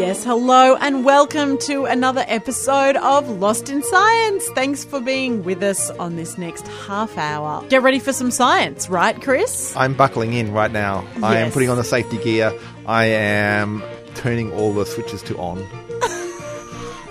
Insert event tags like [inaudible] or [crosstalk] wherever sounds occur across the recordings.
Yes, hello, and welcome to another episode of Lost in Science. Thanks for being with us on this next half hour. Get ready for some science, right, Chris? I'm buckling in right now. I am putting on the safety gear. I am turning all the switches to on. [laughs]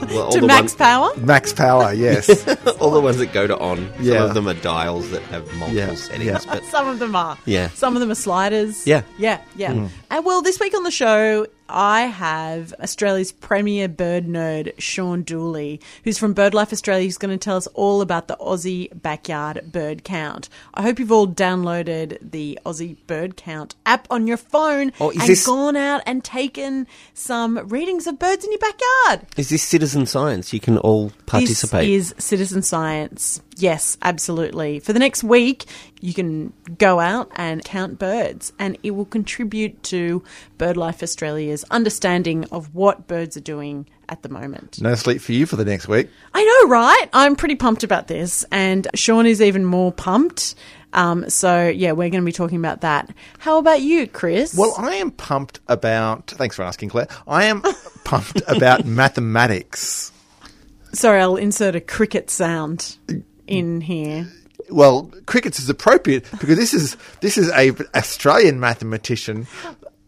Well, to max ones, power? Max power, [laughs] yes. [laughs] all the ones that go to on. Some of them are dials that have multiple Yeah, settings. yeah. But Some of them are. Yeah. Some of them are sliders. Yeah. Yeah, yeah. Mm. And well, this week on the show, I have Australia's premier bird nerd, Sean Dooley, who's from BirdLife Australia, who's going to tell us all about the Aussie backyard bird count. I hope you've all downloaded the Aussie bird count app on your phone Oh, and this- gone out and taken some readings of birds in your backyard. is this citizen science? You can all participate. This is citizen science. Yes, absolutely. For the next week, you can go out and count birds, and it will contribute to BirdLife Australia's understanding of what birds are doing at the moment. no sleep for you for the next week. I know, right? I'm pretty pumped about this, and Sean is even more pumped. Um, so, yeah, we're going to be talking about that. How about you, Chris? Well, I am pumped about. Thanks for asking, Claire. I am [laughs] pumped about mathematics. Sorry, I'll insert a cricket sound in here. Well, crickets is appropriate because this is this is a Australian mathematician,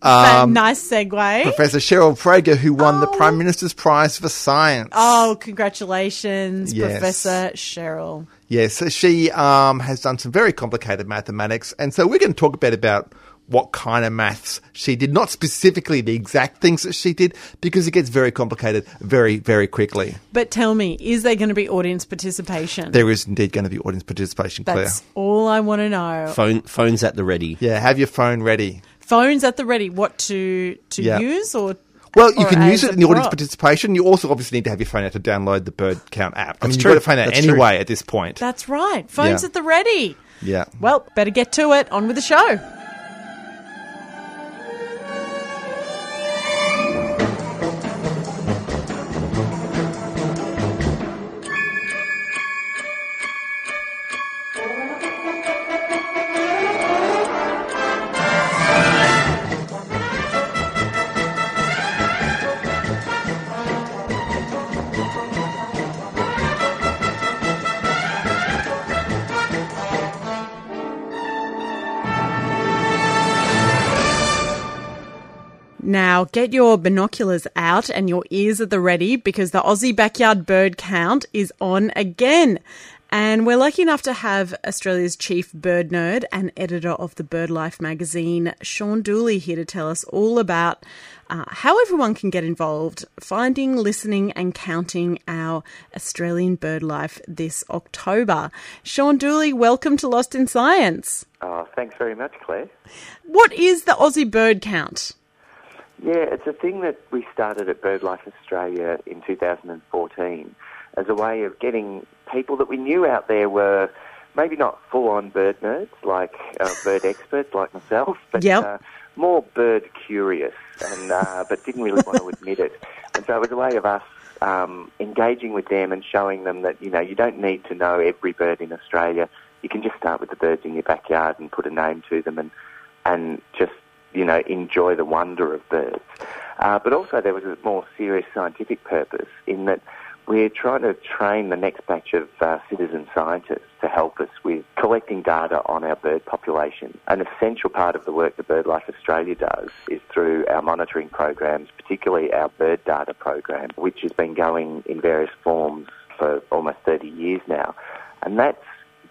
um, nice segue. Professor Cheryl Praeger, who won the Oh. Prime Minister's Prize for Science. Oh, congratulations, Yes. Professor Cheryl. Yes, so she um, has done some very complicated mathematics, and so we're going to talk a bit about what kind of maths she did, not specifically the exact things that she did, because it gets very complicated very, very quickly. But tell me, is there going to be audience participation? There is indeed going to be audience participation, Claire. That's all I want to know. Phone, phones at the ready. Yeah, have your phone ready. Phones at the ready. What to to Yeah. use or? Well, you can use it in the audience participation. You also obviously need to have your phone out to download the bird count app. I mean, you've got to phone out That's anyway at this point. That's right. Phones Yeah. at the ready. yeah. Well, better get to it. On with the show. Now, get your binoculars out and your ears at the ready because the Aussie Backyard Bird Count is on again. And we're lucky enough to have Australia's chief bird nerd and editor of the BirdLife magazine, Sean Dooley, here to tell us all about uh, how everyone can get involved finding, listening, and counting our Australian bird life this October. Sean Dooley, welcome to Lost in Science. Oh, thanks very much, Claire. What is the Aussie Bird Count? Yeah, it's a thing that we started at BirdLife Australia in 2014 as a way of getting people that we knew out there were maybe not full-on bird nerds, like uh, bird experts like myself, [laughs] but Yep. uh, more bird curious, and uh, but didn't really want to admit it. And so it was a way of us um, engaging with them and showing them that you know you don't need to know every bird in Australia. You can just start with the birds in your backyard and put a name to them, and and just you know enjoy the wonder of birds. Uh, but also there was a more serious scientific purpose in that we're trying to train the next batch of uh, citizen scientists to help us with collecting data on our bird population. An essential part of the work that BirdLife Australia does is through our monitoring programs, particularly our bird data program, which has been going in various forms for almost 30 years now. And that's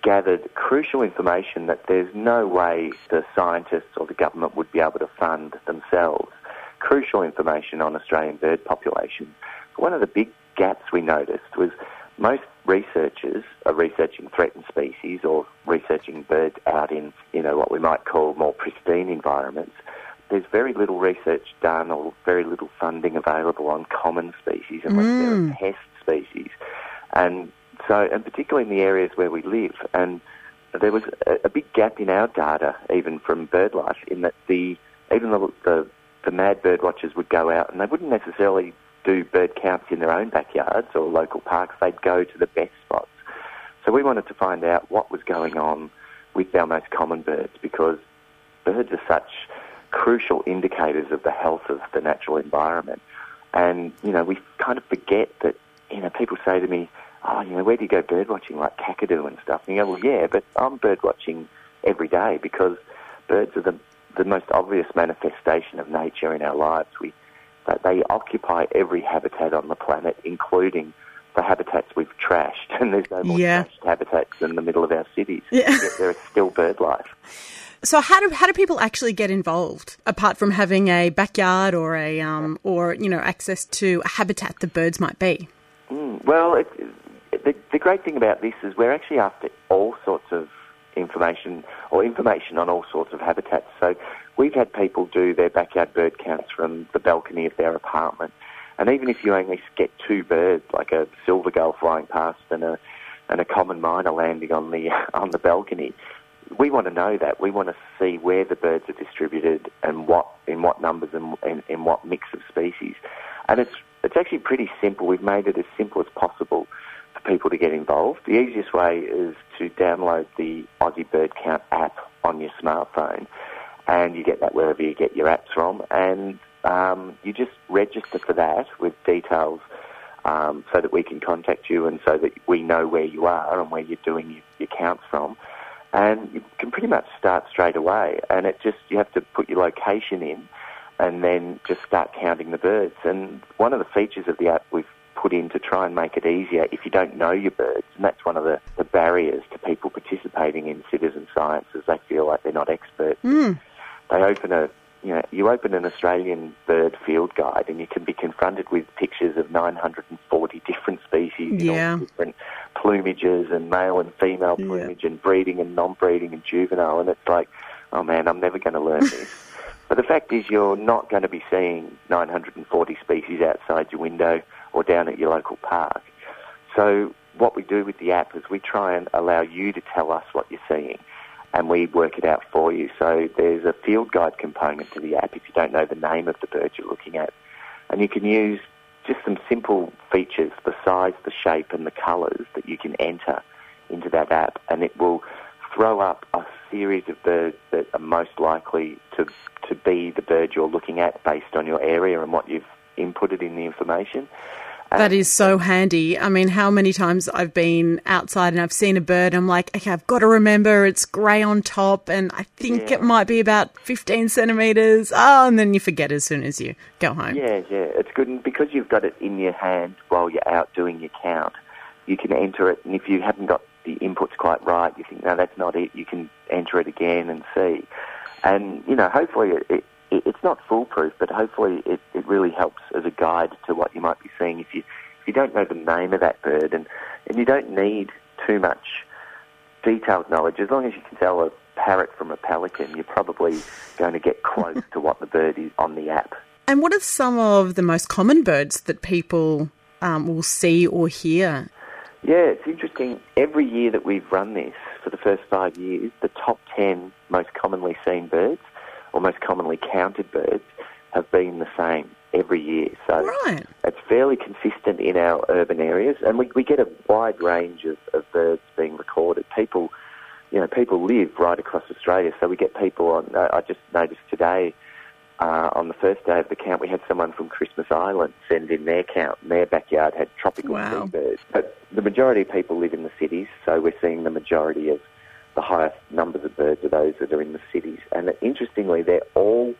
gathered crucial information that there's no way the scientists or the government would be able to fund themselves. Crucial information on Australian bird population. One of the big gaps we noticed was most researchers are researching threatened species or researching birds out in, you know, what we might call more pristine environments. there's very little research done or very little funding available on common species unless Mm. they're pest species. And so, and particularly in the areas where we live. And there was a, a big gap in our data, even from BirdLife, in that the even the, the the mad bird watchers would go out and they wouldn't necessarily do bird counts in their own backyards or local parks. They'd go to the best spots. So we wanted to find out what was going on with our most common birds because birds are such crucial indicators of the health of the natural environment. And, you know, we kind of forget that, you know, people say to me, oh, you know, where do you go bird watching, like Kakadu and stuff? And you go, well, yeah, but I'm bird watching every day because birds are the, the most obvious manifestation of nature in our lives. We, they occupy every habitat on the planet, including the habitats we've trashed. [laughs] And there's no more Yeah. trashed habitats in the middle of our cities. Yeah. [laughs] There is still bird life. So how do how do people actually get involved apart from having a backyard or a um or you know access to a habitat the birds might be? Mm, well, it, the, the great thing about this is we're actually after all sorts of information or information on all sorts of habitats. So we've had people do their backyard bird counts from the balcony of their apartment. And even if you only get two birds, like a silver gull flying past and a and a common myna landing on the [laughs] on the balcony, we want to know that. We want to see where the birds are distributed and what in what numbers and in, in what mix of species. And it's it's actually pretty simple. We've made it as simple as possible for people to get involved. The easiest way is to download the Aussie Bird Count app on your smartphone, and you get that wherever you get your apps from, and um, you just register for that with details um, so that we can contact you and so that we know where you are and where you're doing your, your counts from. And you can pretty much start straight away. And it just, you have to put your location in and then just start counting the birds. And one of the features of the app we've put in to try and make it easier if you don't know your birds, and that's one of the, the barriers to people participating in citizen science is they feel like they're not experts. Hmm. They open a you know, you open an Australian bird field guide and you can be confronted with pictures of 940 different species Yeah. different plumages and male and female Yeah. plumage and breeding and non-breeding and juvenile and it's like, oh man, I'm never going to learn this. [laughs] but the fact is you're not going to be seeing 940 species outside your window or down at your local park. So what we do with the app is we try and allow you to tell us what you're seeing and we work it out for you. So there's a field guide component to the app if you don't know the name of the bird you're looking at. And you can use just some simple features, the size, the shape and the colours that you can enter into that app and it will throw up a series of birds that are most likely to, to be the bird you're looking at based on your area and what you've inputted in the information. That is so handy. I mean, how many times I've been outside and I've seen a bird, I'm like, okay, I've got to remember it's grey on top and I think Yeah. it might be about 15 centimetres. Oh, and then you forget as soon as you go home. Yeah, yeah, it's good, and because you've got it in your hand while you're out doing your count, you can enter it, and if you haven't got the inputs quite right, you think, no, that's not it, you can enter it again and see. And, you know, hopefully it, it, it's not foolproof, but hopefully it, it really helps as a guide to what you might be seeing if you, if you don't know the name of that bird, and, and you don't need too much detailed knowledge. As long as you can tell a parrot from a pelican, you're probably going to get close to what the bird is on the app. And what are some of the most common birds that people um, will see or hear? Yeah, it's interesting. Every year that we've run this, for the first five years, the top 10 most commonly seen birds, or most commonly counted birds, have been the same every year. So Right. it's fairly consistent in our urban areas, and we, we get a wide range of, of birds being recorded. People, you know, people live right across Australia, so we get people on. Uh, I just noticed today, uh, on the first day of the count, we had someone from Christmas Island send in their count, and their backyard had tropical Wow. seabirds. But the majority of people live in the cities, so we're seeing the majority of the highest numbers of birds are those that are in the cities. And interestingly, they're all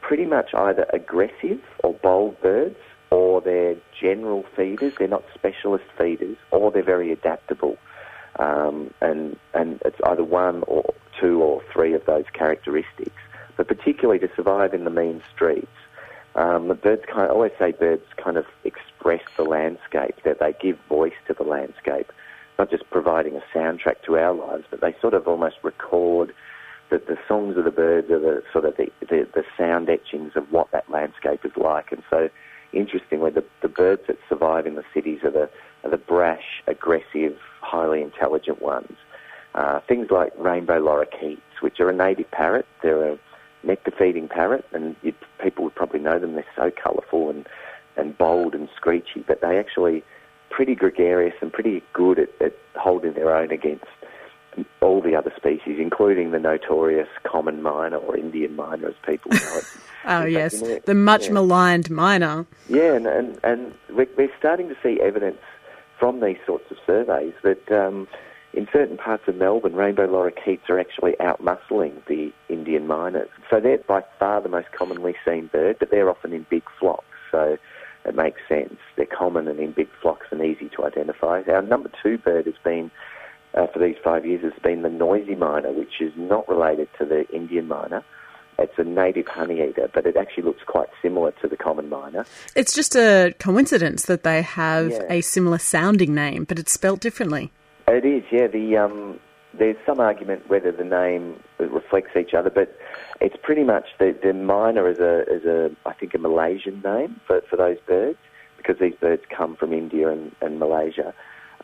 pretty much either aggressive or bold birds, or they're general feeders. They're not specialist feeders, or they're very adaptable. Um, and and it's either one or two or three of those characteristics. But particularly to survive in the mean streets, um, the birds kind. I always say birds kind of express the landscape. That they give voice to the landscape, not just providing a soundtrack to our lives, but they sort of almost record the, the songs of the birds are the sort of the, the, the sound etchings of what that landscape is like. And so, interestingly, the, the birds that survive in the cities are the, are the brash, aggressive, highly intelligent ones. Uh, things like rainbow lorikeets, which are a native parrot. They're a nectar-feeding parrot, and people would probably know them. They're so colourful and, and bold and screechy, but they actually pretty gregarious and pretty good at, at holding their own against all the other species, including the notorious common myna or Indian myna, as people know it. [laughs] Oh, fact, yes, you know, the much yeah. maligned miner. Yeah, and, and, and we're, we're starting to see evidence from these sorts of surveys that um, in certain parts of Melbourne, rainbow lorikeets are actually outmuscling the Indian mynas. So they're by far the most commonly seen bird, but they're often in big flocks. So it makes sense. They're common and in big flocks and easy to identify. Our number two bird has been, uh, for these five years, has been the noisy miner, which is not related to the Indian myna. It's a native honey eater, but it actually looks quite similar to the common myna. It's just a coincidence that they have Yeah. a similar sounding name, but it's spelt differently. It is, yeah. The um, there's some argument whether the name reflects each other, but it's pretty much the the miner is a is a I think a Malaysian name for for those birds because these birds come from India and, and Malaysia.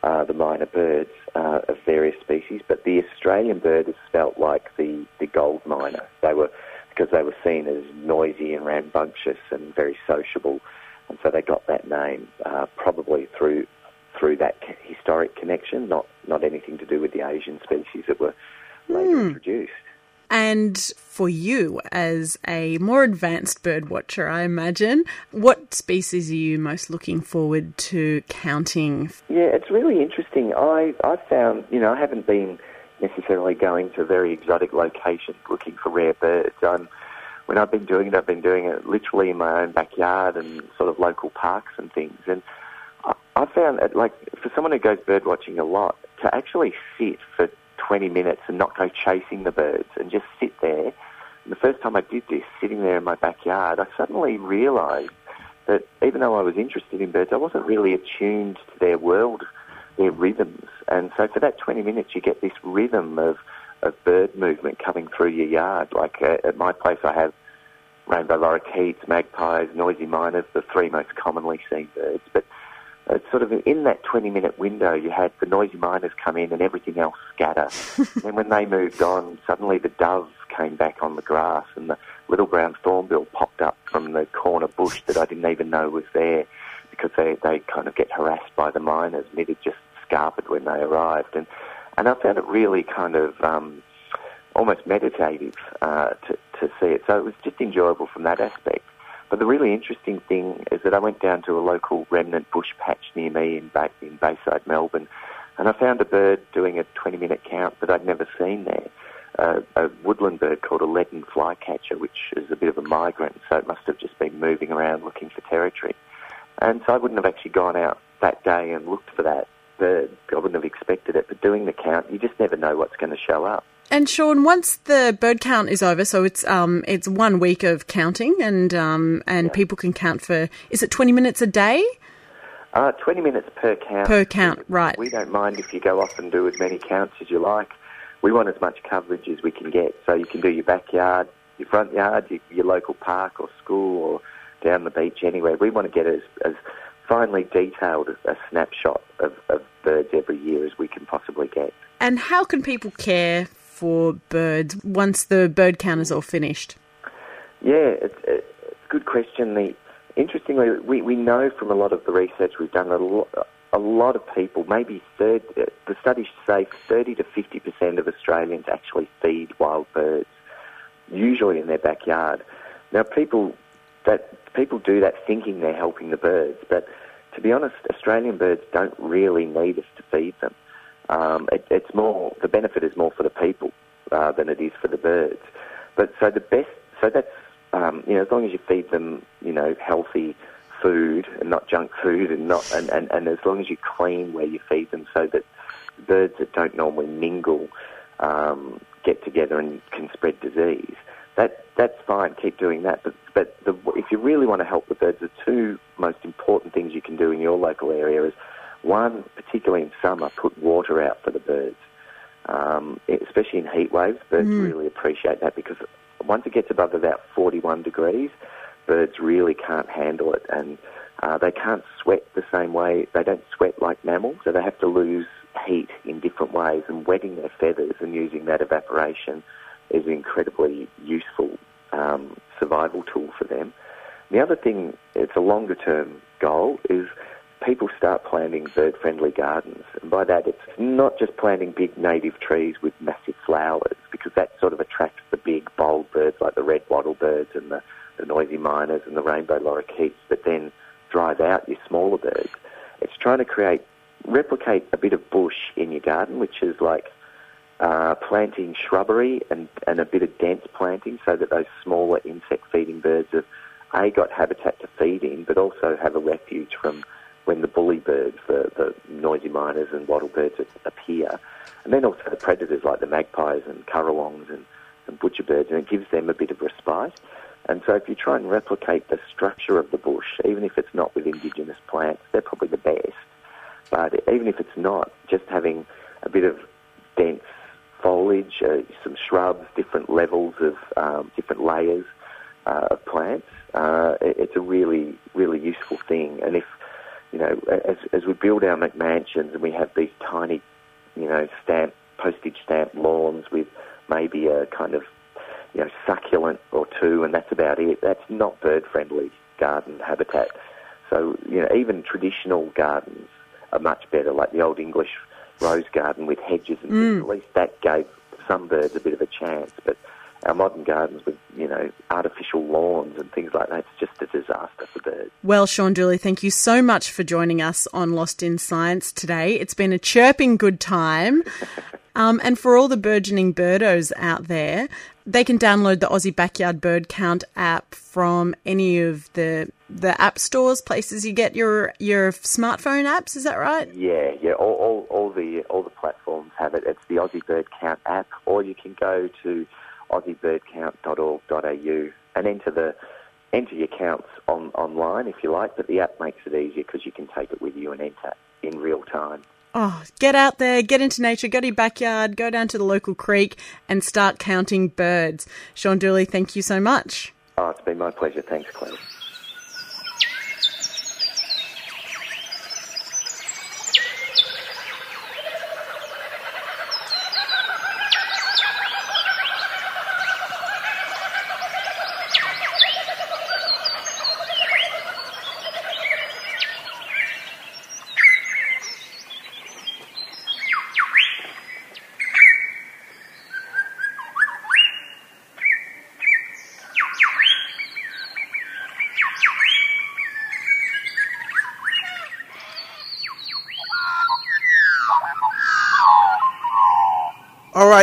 Uh, the minor birds uh, of various species, but the Australian bird is spelt like the, the gold miner. They were because they were seen as noisy and rambunctious and very sociable, and so they got that name uh, probably through through that historic connection, not not anything to do with the Asian species that were later introduced. And for you, as a more advanced bird watcher, I imagine, what species are you most looking forward to counting? Yeah, it's really interesting. I I found you know I haven't been necessarily going to very exotic locations looking for rare birds. Um, when I've been doing it, I've been doing it literally in my own backyard and sort of local parks and things. And I, found that, like, for someone who goes bird watching a lot, to actually sit for 20 minutes and not go chasing the birds and just sit there. And the first time I did this, sitting there in my backyard, I suddenly realised that even though I was interested in birds, I wasn't really attuned to their world, their rhythms. And so for that 20 minutes, you get this rhythm of, of bird movement coming through your yard. Like uh, at my place, I have rainbow lorikeets, magpies, noisy miners, the three most commonly seen birds. But uh, sort of in that 20 minute window, you had the noisy miners come in and everything else scatter. [laughs] and when they moved on, suddenly the dove came back on the grass and the little brown thornbill popped up from the corner bush that I didn't even know was there because they, they kind of get harassed by the miners and it had just scarpered when they arrived. And, and I found it really kind of um, almost meditative uh, to, to see it. So it was just enjoyable from that aspect. But the really interesting thing is that I went down to a local remnant bush patch near me in, ba- in Bayside, Melbourne, and I found a bird doing a 20 minute count that I'd never seen there. Uh, a woodland bird called a leaden flycatcher, which is a bit of a migrant, so it must have just been moving around looking for territory. And so I wouldn't have actually gone out that day and looked for that bird. I wouldn't have expected it. But doing the count, you just never know what's going to show up. And Sean, once the bird count is over, so it's um it's one week of counting, and um and people can count for is it twenty minutes a day? Uh, 20 minutes per count. Per count, right. We don't mind if you go off and do as many counts as you like. We want as much coverage as we can get. So you can do your backyard, your front yard, your, your local park or school or down the beach, anywhere. We want to get as, as finely detailed a snapshot of, of birds every year as we can possibly get. And how can people care for birds once the bird count is all finished? Yeah, it's, a good question. The, interestingly, we, we know from a lot of the research we've done that a lot, a lot of people, maybe third, uh, the studies say 30 to 50% of Australians actually feed wild birds, usually in their backyard. Now, people that people do that thinking they're helping the birds, but to be honest, Australian birds don't really need us to feed them. Um, it, it's more the benefit is more for the people uh, than it is for the birds. But so the best, so that's um, you know as long as you feed them, you know, healthy food and not junk food, and not and, and, and as long as you clean where you feed them, so that birds that don't normally mingle um, get together and can spread disease. That that's fine. Keep doing that. But but the, if you really want to help the birds, the two most important things you can do in your local area is one, particularly in summer, put water out for the birds. um, especially in heat waves. Birds really appreciate that because once it gets above about 41 degrees, birds really can't handle it and uh, they can't sweat the same way. They don't sweat like mammals, so they have to lose heat in different ways and wetting their feathers and using that evaporation is an incredibly useful um, survival tool for them. The other thing, it's a longer term goal, is people start planting bird friendly gardens. And by that, it's not just planting big native trees with massive flowers, because that sort of attracts the big, bold birds like the red wattle birds and the, the noisy miners and the rainbow lorikeets, but then drive out your smaller birds. It's trying to create, replicate a bit of bush in your garden, which is like uh, planting shrubbery and, and a bit of dense planting so that those smaller insect feeding birds have A, got habitat to feed in, but also have a refuge from when the bully birds, the, the noisy miners and wattle birds appear. And then also the predators like the magpies and currawongs and, and butcher birds, and it gives them a bit of respite. And so if you try and replicate the structure of the bush, even if it's not with indigenous plants, they're probably the best. But even if it's not, just having a bit of dense foliage, uh, some shrubs, different levels of um, different layers uh, of plants, uh, it's a really, really useful thing. And if, you know, as, as we build our McMansions and we have these tiny, you know, stamp, postage stamp lawns with maybe a kind of, you know, succulent or two, and that's about it. That's not bird-friendly garden habitat. So, you know, even traditional gardens are much better, like the old English rose garden with hedges and mm. things. At least that gave some birds a bit of a chance. But our modern gardens with, you know, artificial lawns and things like that, it's just a disaster for birds. Well, Sean Dooley, thank you so much for joining us on Lost in Science today. It's been a chirping good time. [laughs] Um, and for all the burgeoning birdos out there, they can download the Aussie Backyard Bird Count app from any of the the app stores, places you get your your smartphone apps. Is that right? Yeah, yeah. All, all, all the all the platforms have it. It's the Aussie Bird Count app, or you can go to aussiebirdcount.org.au and enter the enter your counts on online if you like. But the app makes it easier because you can take it with you and enter in real time. Oh, get out there, get into nature, go to your backyard, go down to the local creek, and start counting birds. Sean Dooley, thank you so much. Oh, it's been my pleasure. Thanks, Claire.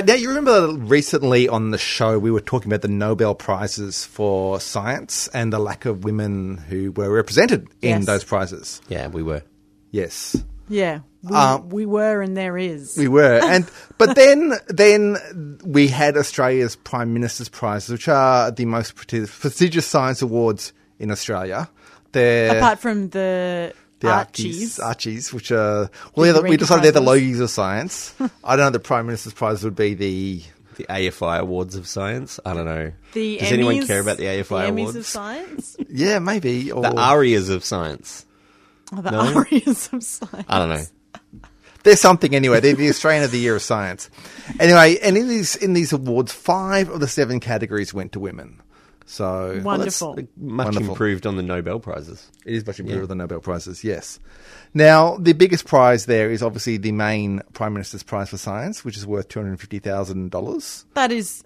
All right. Now, you remember recently on the show, we were talking about the Nobel Prizes for science and the lack of women who were represented in Yes. those prizes. Yeah, we were. Yes. Yeah, we, Um, we were and there is. We were, and [laughs] but then then we had Australia's Prime Minister's Prizes, which are the most presti- prestigious science awards in Australia. They're Apart from the, the Archies. Archies, which are well, they're we decided they're the. Logies of science. [laughs] I don't know. The Prime Minister's Prize would be the The AFI Awards of Science. I don't know. the Does anyone care about the AFI the Emmys Awards? of science? [laughs] yeah, maybe or The Arias of Science. Oh, the No? [laughs] Arias of science. I don't know. There's something anyway. They're the Australian of the Year of Science. Anyway, and in these in these awards, five of the seven categories went to women. So Wonderful. That's much Wonderful. improved on the Nobel Prizes. It is much improved on the Nobel Prizes, yes. Now, the biggest prize there is obviously the main Prime Minister's Prize for Science, which is worth $250,000. That is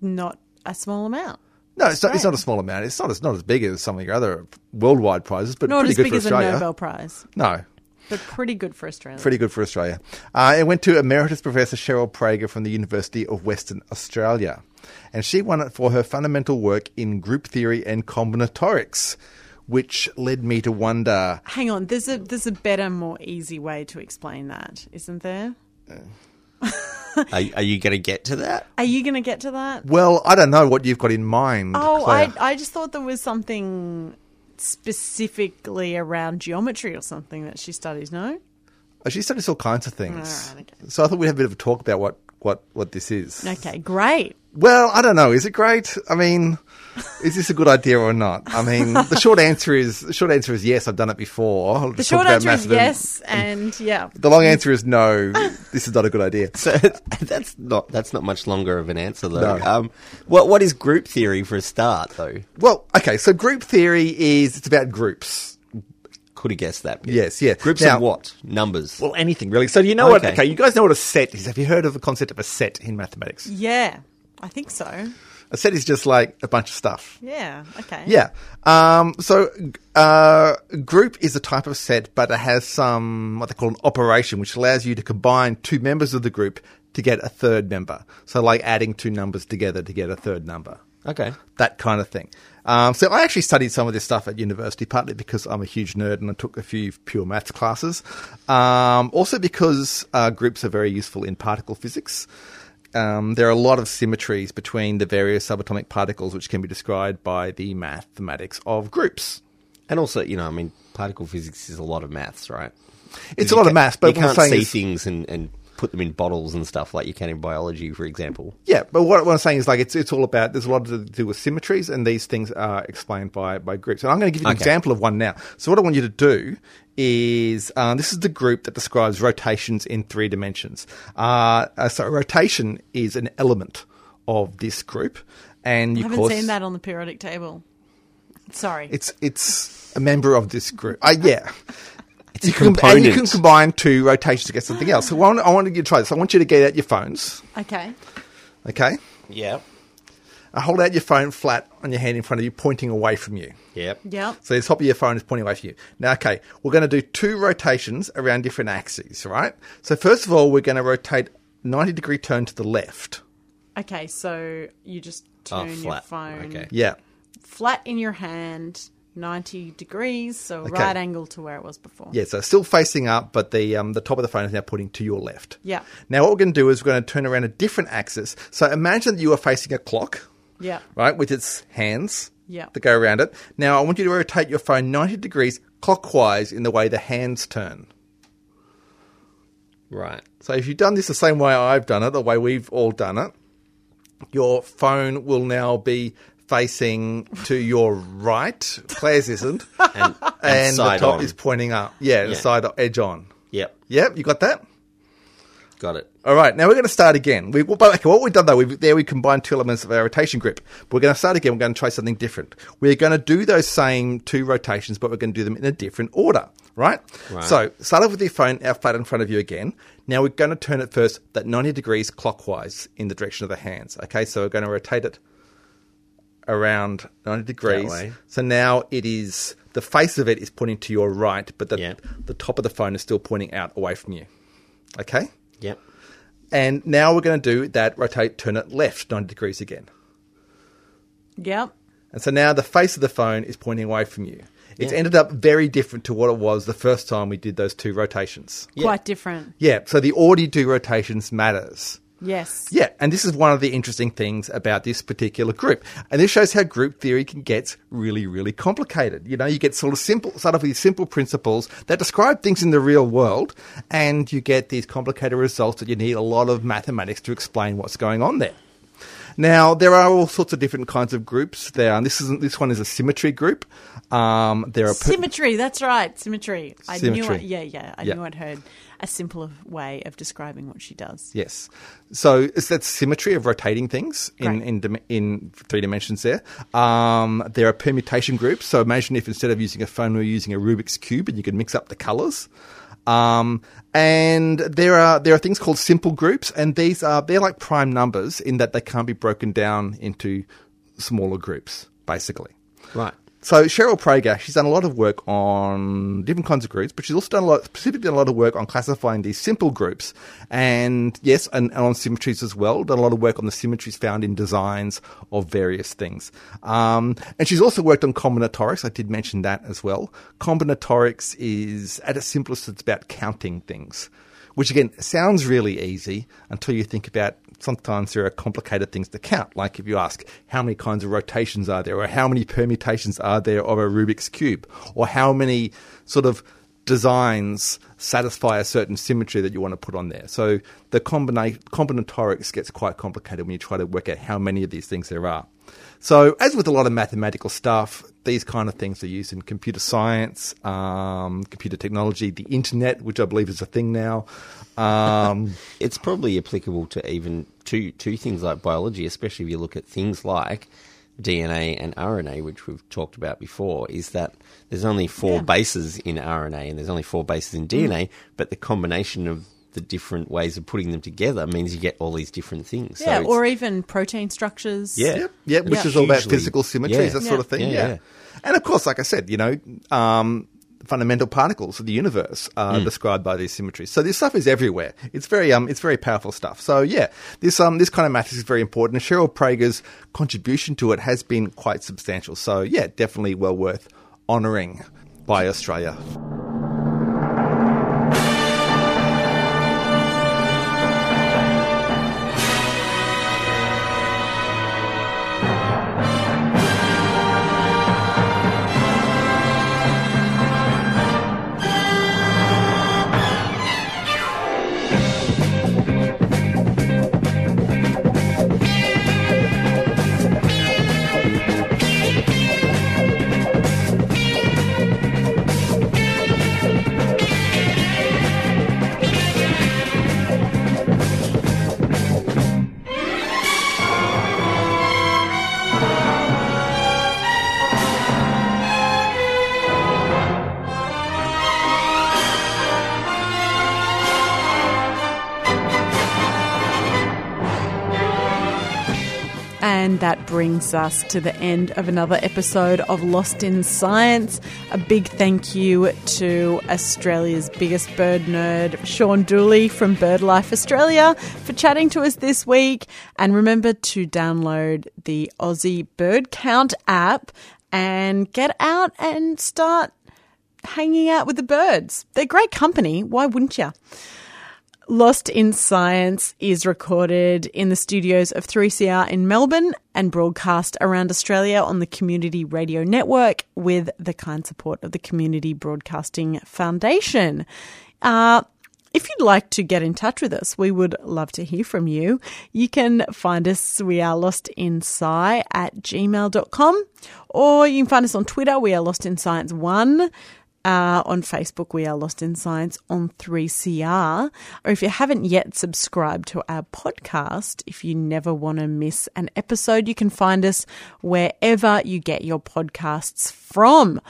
not a small amount. No, it's not, it's not a small amount. It's not, as not as big as some of your other worldwide prizes, but Not pretty as good big for as Australia. a Nobel Prize, No, but pretty good for Australia. pretty good for Australia. Uh, it went to Emeritus Professor Cheryl Praeger from the University of Western Australia. And she won it for her fundamental work in group theory and combinatorics, which led me to wonder Hang on, there's a there's a better, more easy way to explain that, isn't there? [laughs] Are, are you going to get to that? Are you going to get to that? Well, I don't know what you've got in mind. Oh, Claire. I I just thought there was something specifically around geometry or something that she studies. No, Oh, She studies all kinds of things. All right, okay. So I thought we'd have a bit of a talk about what, what, what this is. Okay, great. Well, I don't know. Is it great? I mean, is this a good idea or not? I mean, the short answer is the short answer is yes. I've done it before. I'll The short answer is Macedon. yes, and yeah. The long answer is no. This is not a good idea. [laughs] So that's not that's not much longer of an answer though. No. Um, what what is group theory for a start though? Well, okay. So group theory is it's about groups. Could have guessed that. bit. Yes, yeah. Groups Now- of what? Numbers. Well, anything really. So do you know what? Okay. Okay, you guys know what a set is. Have you heard of the concept of a set in mathematics? Yeah, I think so. A set is just like a bunch of stuff. Yeah, okay. Yeah. Um, so, uh, group is a type of set, but it has some, what they call an operation, which allows you to combine two members of the group to get a third member. So, like adding two numbers together to get a third number. Okay. That kind of thing. Um, so I actually studied some of this stuff at university, partly because I'm a huge nerd and I took a few pure maths classes. Um, also because uh, groups are very useful in particle physics. Um, there are a lot of symmetries between the various subatomic particles, which can be described by the mathematics of groups. And also, you know, I mean, particle physics is a lot of maths, right? It's a lot of maths, but you can't saying see is- things and, and put them in bottles and stuff like you can in biology, for example. Yeah, but what, what I'm saying is like it's it's all about there's a lot to do with symmetries, and these things are explained by by groups. And I'm going to give you an Okay. example of one now. So what I want you to do is um, this is the group that describes rotations in three dimensions. Uh, uh, so rotation is an element of this group, and I you haven't course, seen that on the periodic table. Sorry. It's it's a member of this group. Uh, yeah. It's You a can, and you can combine two rotations to get something else. So I want, I want you to try this. I want you to get out your phones. okay. Okay. Yeah. Uh, hold out your phone flat on your hand in front of you, pointing away from you. Yep. Yep. So the top of your phone is pointing away from you. Now, okay, we're going to do two rotations around different axes, right? So first of all, we're going to rotate 90 degree turn to the left. Okay, so you just Oh, turn your flat. phone Okay. Yeah. flat in your hand, 90 degrees, so Okay. right angle to where it was before. Yeah, so still facing up, but the um, the top of the phone is now pointing to your left. Yeah. Now, what we're going to do is we're going to turn around a different axis. So imagine that you are facing a clock, Yeah. right, with its hands Yeah. that go around it. Now, I want you to rotate your phone 90 degrees clockwise in the way the hands turn. Right. So if you've done this the same way I've done it, the way we've all done it, your phone will now be facing to your right. Claire's isn't. [laughs] And, and, And the top on. is pointing up. Yeah, the Yeah. side edge on. Yep. Yep, you got that? Got it. All right, now we're going to start again. We, well, okay, what we've done though, we've, there we combined two elements of our rotation grip. But we're going to start again. We're going to try something different. We're going to do those same two rotations, but we're going to do them in a different order, right? Right. So start off with your phone out flat in front of you again. Now we're going to turn it first that 90 degrees clockwise in the direction of the hands. Okay, so we're going to rotate it around 90 degrees. So now it is, the face of it is pointing to your right, but the, Yeah. the top of the phone is still pointing out away from you. Okay? Yep. And now we're going to do that rotate, turn it left 90 degrees again. Yep. And so now the face of the phone is pointing away from you. It's Yeah. ended up very different to what it was the first time we did those two rotations. Yeah. Quite different. Yeah, so the order you do rotations matters. Yes. Yeah, and this is one of the interesting things about this particular group. And this shows how group theory can get really, really complicated. You know, you get sort of simple, start off with these simple principles that describe things in the real world, and you get these complicated results that you need a lot of mathematics to explain what's going on there. Now there are all sorts of different kinds of groups there, and this isn't this one is a symmetry group. Um, there are per- Symmetry, that's right. Symmetry. I knew Symmetry. I, yeah, yeah. I Yeah. knew I'd heard a simpler way of describing what she does. Yes. So it's that symmetry of rotating things in Right. in, in three dimensions. There, um, there are permutation groups. So imagine if instead of using a phone, we're using a Rubik's cube, and you could mix up the colors. Um, and there are there are things called simple groups, and these are they're like prime numbers in that they can't be broken down into smaller groups, basically. Right. So Cheryl Praeger, she's done a lot of work on different kinds of groups, but she's also done a lot, specifically done a lot of work on classifying these simple groups, and yes, and, and on symmetries as well. Done a lot of work on the symmetries found in designs of various things, um, and she's also worked on combinatorics. I did mention that as well. Combinatorics is at its simplest, it's about counting things which again sounds really easy until you think about sometimes there are complicated things to count. Like if you ask how many kinds of rotations are there, or how many permutations are there of a Rubik's cube, or how many sort of designs satisfy a certain symmetry that you want to put on there. So the combina- combinatorics gets quite complicated when you try to work out how many of these things there are. So, as with a lot of mathematical stuff, these kind of things are used in computer science, um, computer technology, the internet, which I believe is a thing now. Um, [laughs] It's probably applicable to even to to things like biology, especially if you look at things like DNA and RNA, which we've talked about before. Is that there's only four Yeah. bases in RNA and there's only four bases in DNA, but the combination of the different ways of putting them together means you get all these different things. Yeah, so or even protein structures. Yeah. Yep, yep, which Yeah. is all about Hugely- physical symmetries, yeah. that sort of thing. Yeah, Yeah, yeah. and of course, like I said, you know, um, fundamental particles of the universe are described by these symmetries. So this stuff is everywhere. It's very, um, it's very powerful stuff. So yeah, this um, this kind of math is very important. And Cheryl Praeger's contribution to it has been quite substantial. So yeah, definitely well worth honouring by Australia. And that brings us to the end of another episode of Lost in Science. A big thank you to Australia's biggest bird nerd, Sean Dooley from BirdLife Australia, for chatting to us this week. And remember to download the Aussie Bird Count app and get out and start hanging out with the birds. They're great company. Why wouldn't you? Lost in Science is recorded in the studios of 3CR in Melbourne and broadcast around Australia on the Community Radio Network with the kind support of the Community Broadcasting Foundation. Uh, if you'd like to get in touch with us, we would love to hear from you. You can find us, we are lost in sci at gmail.com, or you can find us on Twitter, we are lost in science one. Uh, on Facebook, we are Lost in Science on 3CR. Or if you haven't yet subscribed to our podcast, if you never want to miss an episode, you can find us wherever you get your podcasts from.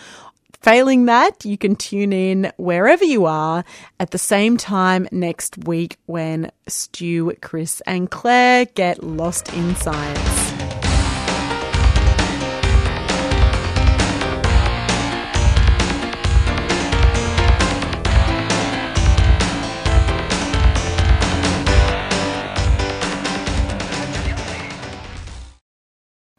Failing that, you can tune in wherever you are at the same time next week when Stu, Chris, and Claire get lost in science.